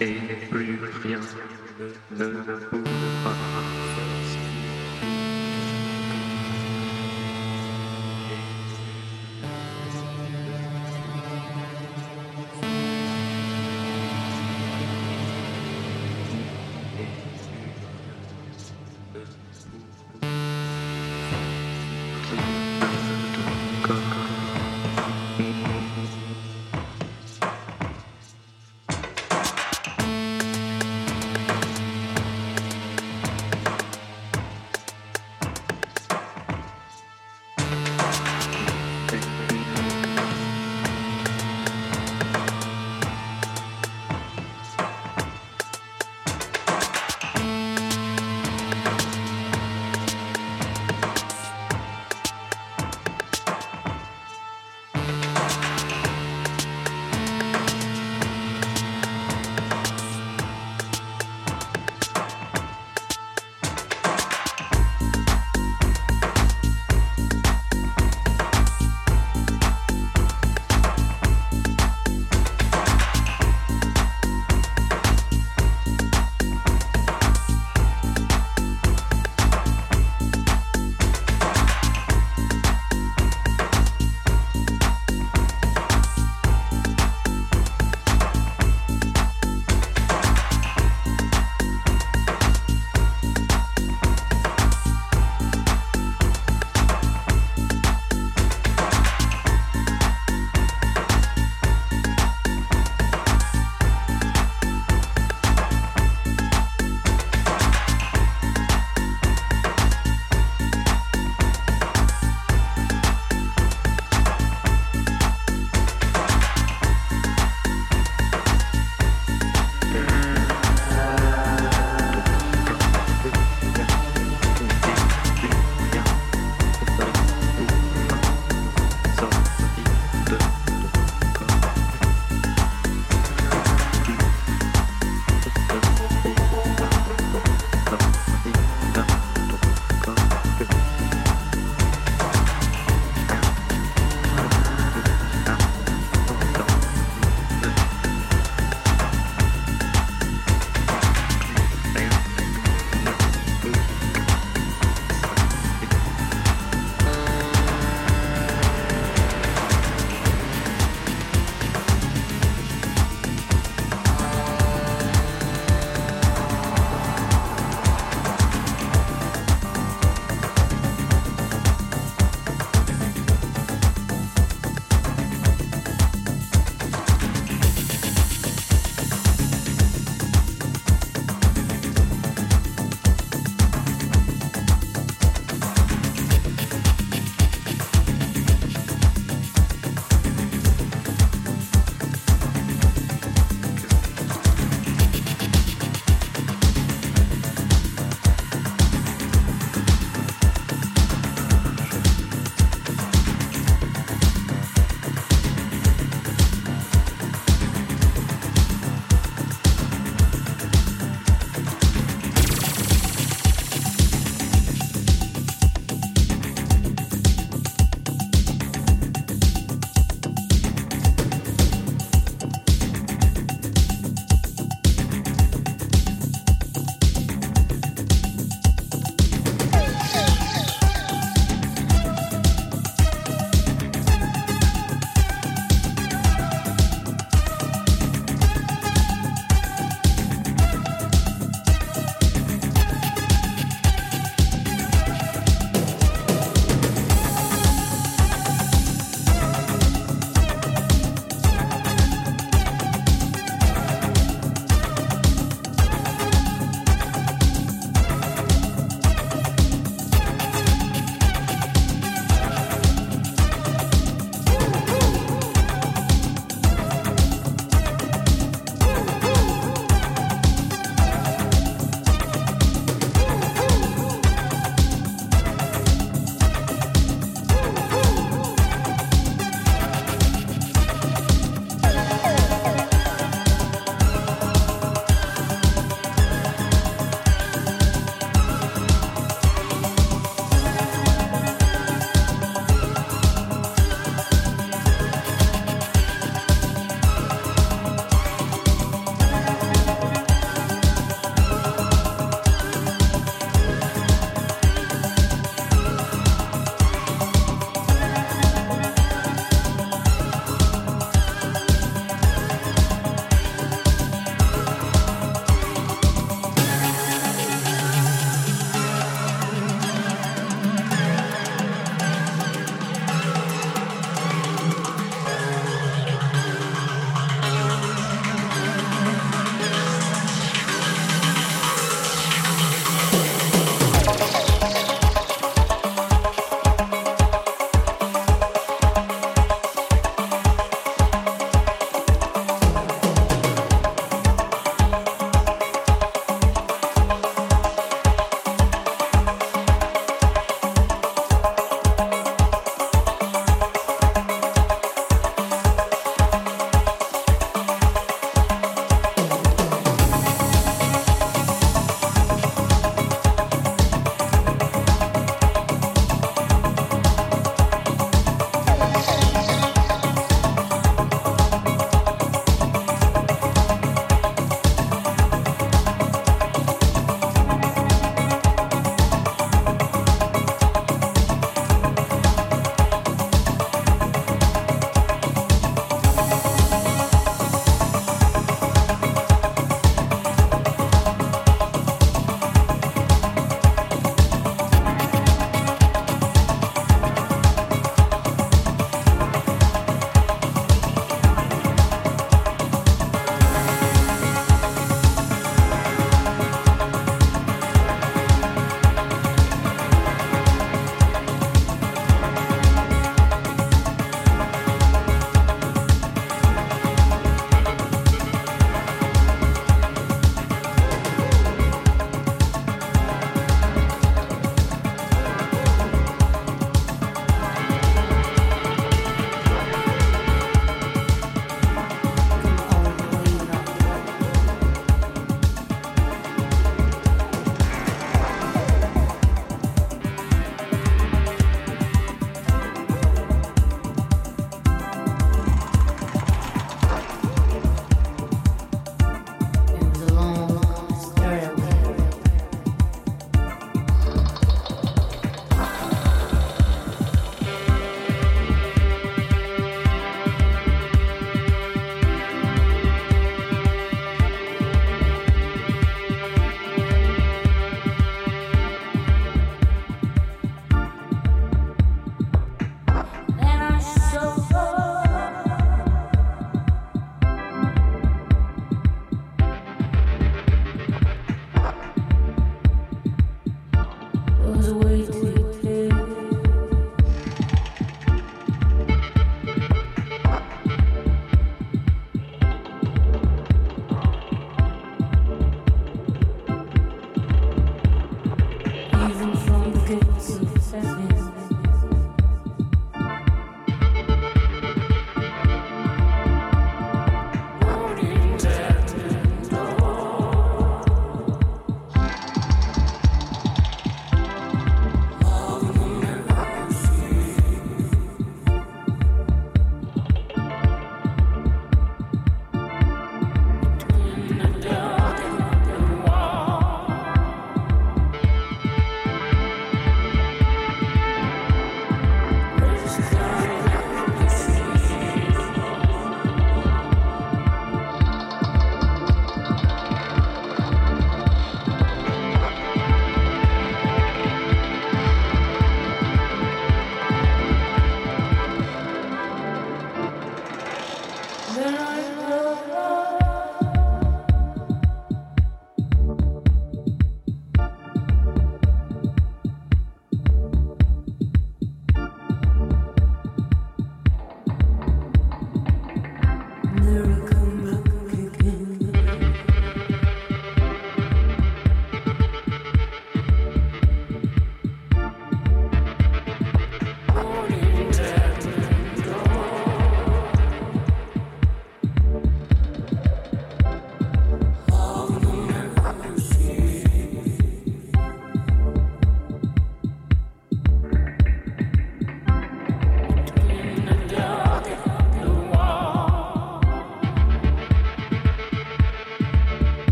et plus rien ne pourra.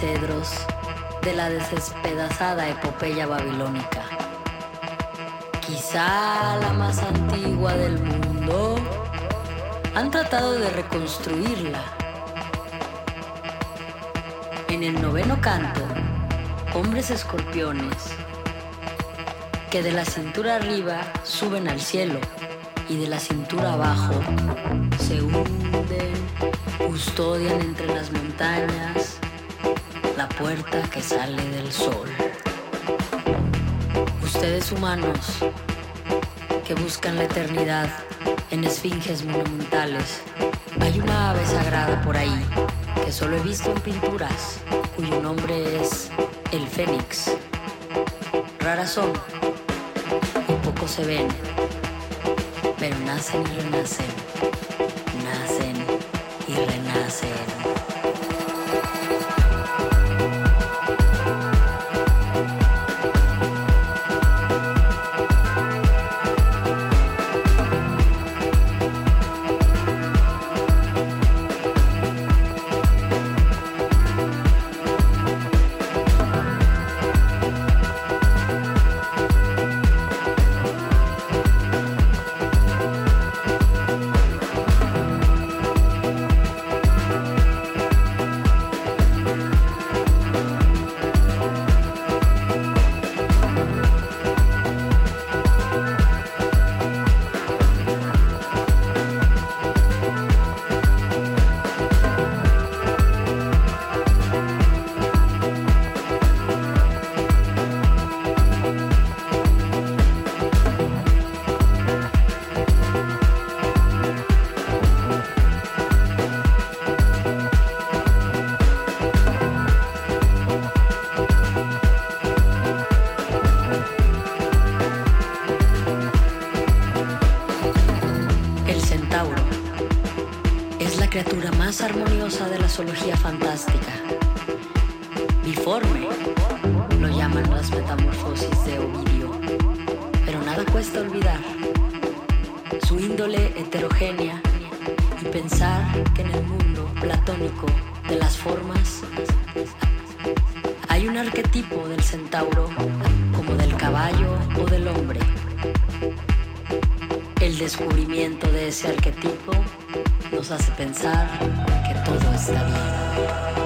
Cedros de la despedazada epopeya babilónica? Quizá la más antigua del mundo. Han tratado de reconstruirla. En el noveno canto, hombres escorpiones que de la cintura arriba suben al cielo y de la cintura abajo se hunden, custodian entre las montañas puerta que sale del sol. Ustedes humanos que buscan la eternidad en esfinges monumentales, hay una ave sagrada por ahí que solo he visto en pinturas, cuyo nombre es el fénix. Raras son y poco se ven, pero nacen y renacen, nacen y renacen. hace pensar que todo está bien.